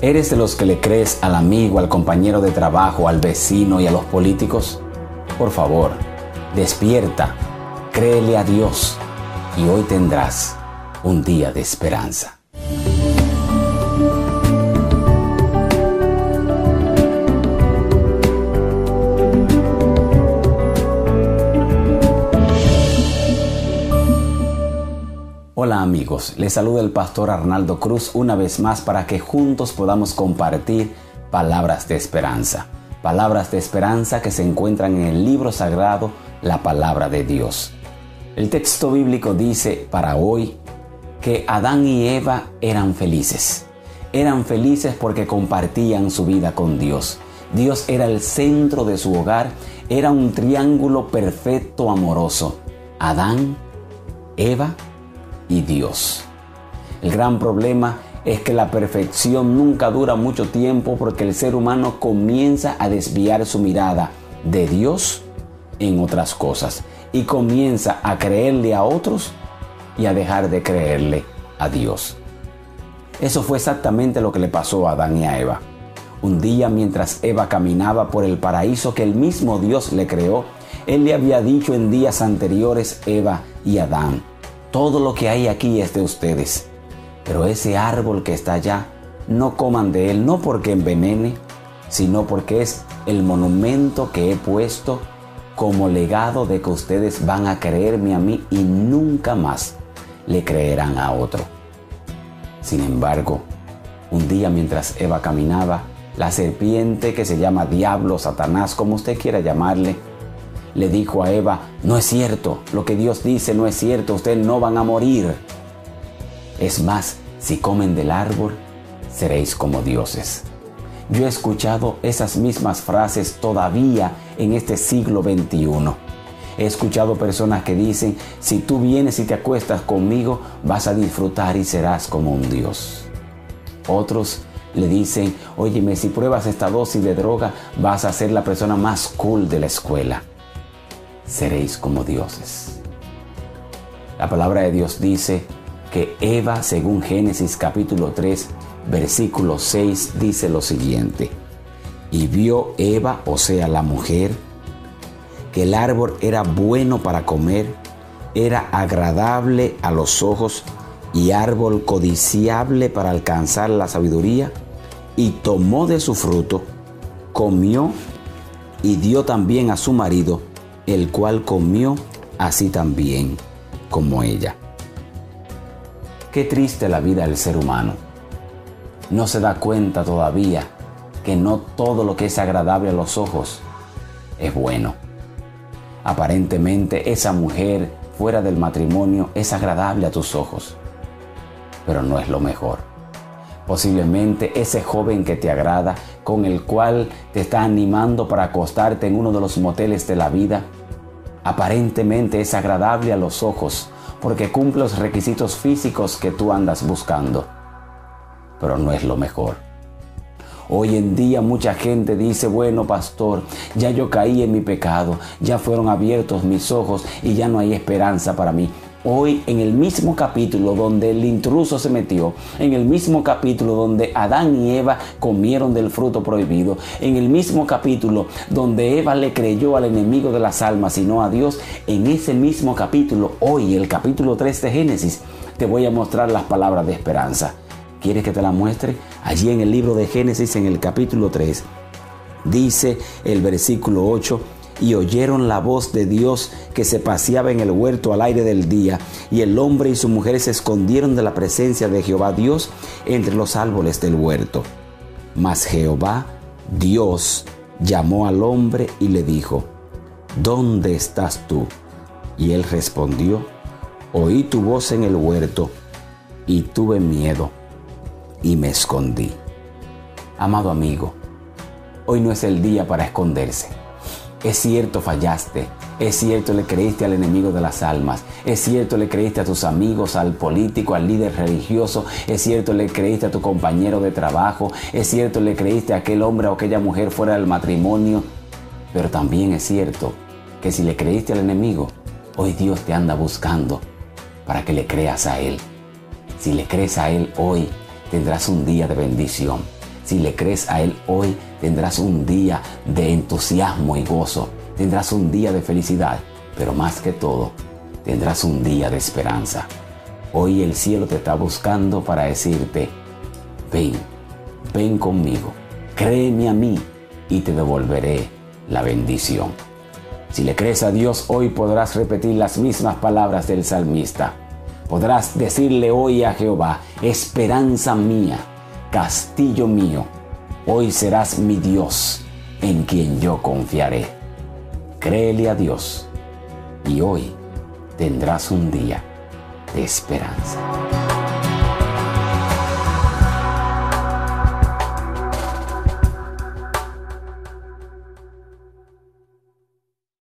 ¿Eres de los que le crees al amigo, al compañero de trabajo, al vecino y a los políticos? Por favor, despierta, créele a Dios y hoy tendrás un día de esperanza. Hola amigos, les saluda el pastor Arnaldo Cruz una vez más para que juntos podamos compartir palabras de esperanza. Palabras de esperanza que se encuentran en el libro sagrado, la palabra de Dios. El texto bíblico dice para hoy que Adán y Eva eran felices. Eran felices porque compartían su vida con Dios. Dios era el centro de su hogar, era un triángulo perfecto amoroso. Adán, Eva y Dios. El gran problema es que la perfección nunca dura mucho tiempo porque el ser humano comienza a desviar su mirada de Dios en otras cosas y comienza a creerle a otros y a dejar de creerle a Dios. Eso fue exactamente lo que le pasó a Adán y a Eva. Un día mientras Eva caminaba por el paraíso que el mismo Dios le creó, Él le había dicho en días anteriores Eva y Adán, todo lo que hay aquí es de ustedes. Pero ese árbol que está allá, no coman de él, no porque envenene, sino porque es el monumento que he puesto como legado de que ustedes van a creerme a mí y nunca más le creerán a otro. Sin embargo, un día mientras Eva caminaba, la serpiente que se llama diablo, Satanás, como usted quiera llamarle, le dijo a Eva, no es cierto, lo que Dios dice no es cierto, ustedes no van a morir. Es más, si comen del árbol, seréis como dioses. Yo he escuchado esas mismas frases todavía en este siglo XXI. He escuchado personas que dicen, si tú vienes y te acuestas conmigo, vas a disfrutar y serás como un Dios. Otros le dicen, óyeme, si pruebas esta dosis de droga, vas a ser la persona más cool de la escuela seréis como dioses. La palabra de Dios dice que Eva, según Génesis capítulo 3, versículo 6, dice lo siguiente. Y vio Eva, o sea, la mujer, que el árbol era bueno para comer, era agradable a los ojos y árbol codiciable para alcanzar la sabiduría, y tomó de su fruto, comió y dio también a su marido, el cual comió así también como ella. Qué triste la vida del ser humano. No se da cuenta todavía que no todo lo que es agradable a los ojos es bueno. Aparentemente esa mujer fuera del matrimonio es agradable a tus ojos, pero no es lo mejor. Posiblemente ese joven que te agrada, con el cual te está animando para acostarte en uno de los moteles de la vida, aparentemente es agradable a los ojos porque cumple los requisitos físicos que tú andas buscando, pero no es lo mejor. Hoy en día mucha gente dice, bueno pastor, ya yo caí en mi pecado, ya fueron abiertos mis ojos y ya no hay esperanza para mí. Hoy en el mismo capítulo donde el intruso se metió, en el mismo capítulo donde Adán y Eva comieron del fruto prohibido, en el mismo capítulo donde Eva le creyó al enemigo de las almas y no a Dios, en ese mismo capítulo, hoy el capítulo 3 de Génesis, te voy a mostrar las palabras de esperanza. ¿Quieres que te la muestre? Allí en el libro de Génesis, en el capítulo 3, dice el versículo 8, y oyeron la voz de Dios que se paseaba en el huerto al aire del día, y el hombre y su mujer se escondieron de la presencia de Jehová Dios entre los árboles del huerto. Mas Jehová, Dios, llamó al hombre y le dijo, ¿Dónde estás tú? Y él respondió, Oí tu voz en el huerto, y tuve miedo, y me escondí. Amado amigo, hoy no es el día para esconderse. Es cierto, fallaste. Es cierto, le creíste al enemigo de las almas. Es cierto, le creíste a tus amigos, al político, al líder religioso. Es cierto, le creíste a tu compañero de trabajo. Es cierto, le creíste a aquel hombre o aquella mujer fuera del matrimonio. Pero también es cierto que si le creíste al enemigo, hoy Dios te anda buscando para que le creas a Él. Si le crees a Él hoy, tendrás un día de bendición. Si le crees a Él hoy, tendrás un día de entusiasmo y gozo. Tendrás un día de felicidad, pero más que todo, tendrás un día de esperanza. Hoy el cielo te está buscando para decirte, ven, ven conmigo, créeme a mí y te devolveré la bendición. Si le crees a Dios hoy podrás repetir las mismas palabras del salmista. Podrás decirle hoy a Jehová, esperanza mía, castillo mío, hoy serás mi Dios en quien yo confiaré. Créele a Dios y hoy tendrás un día de esperanza.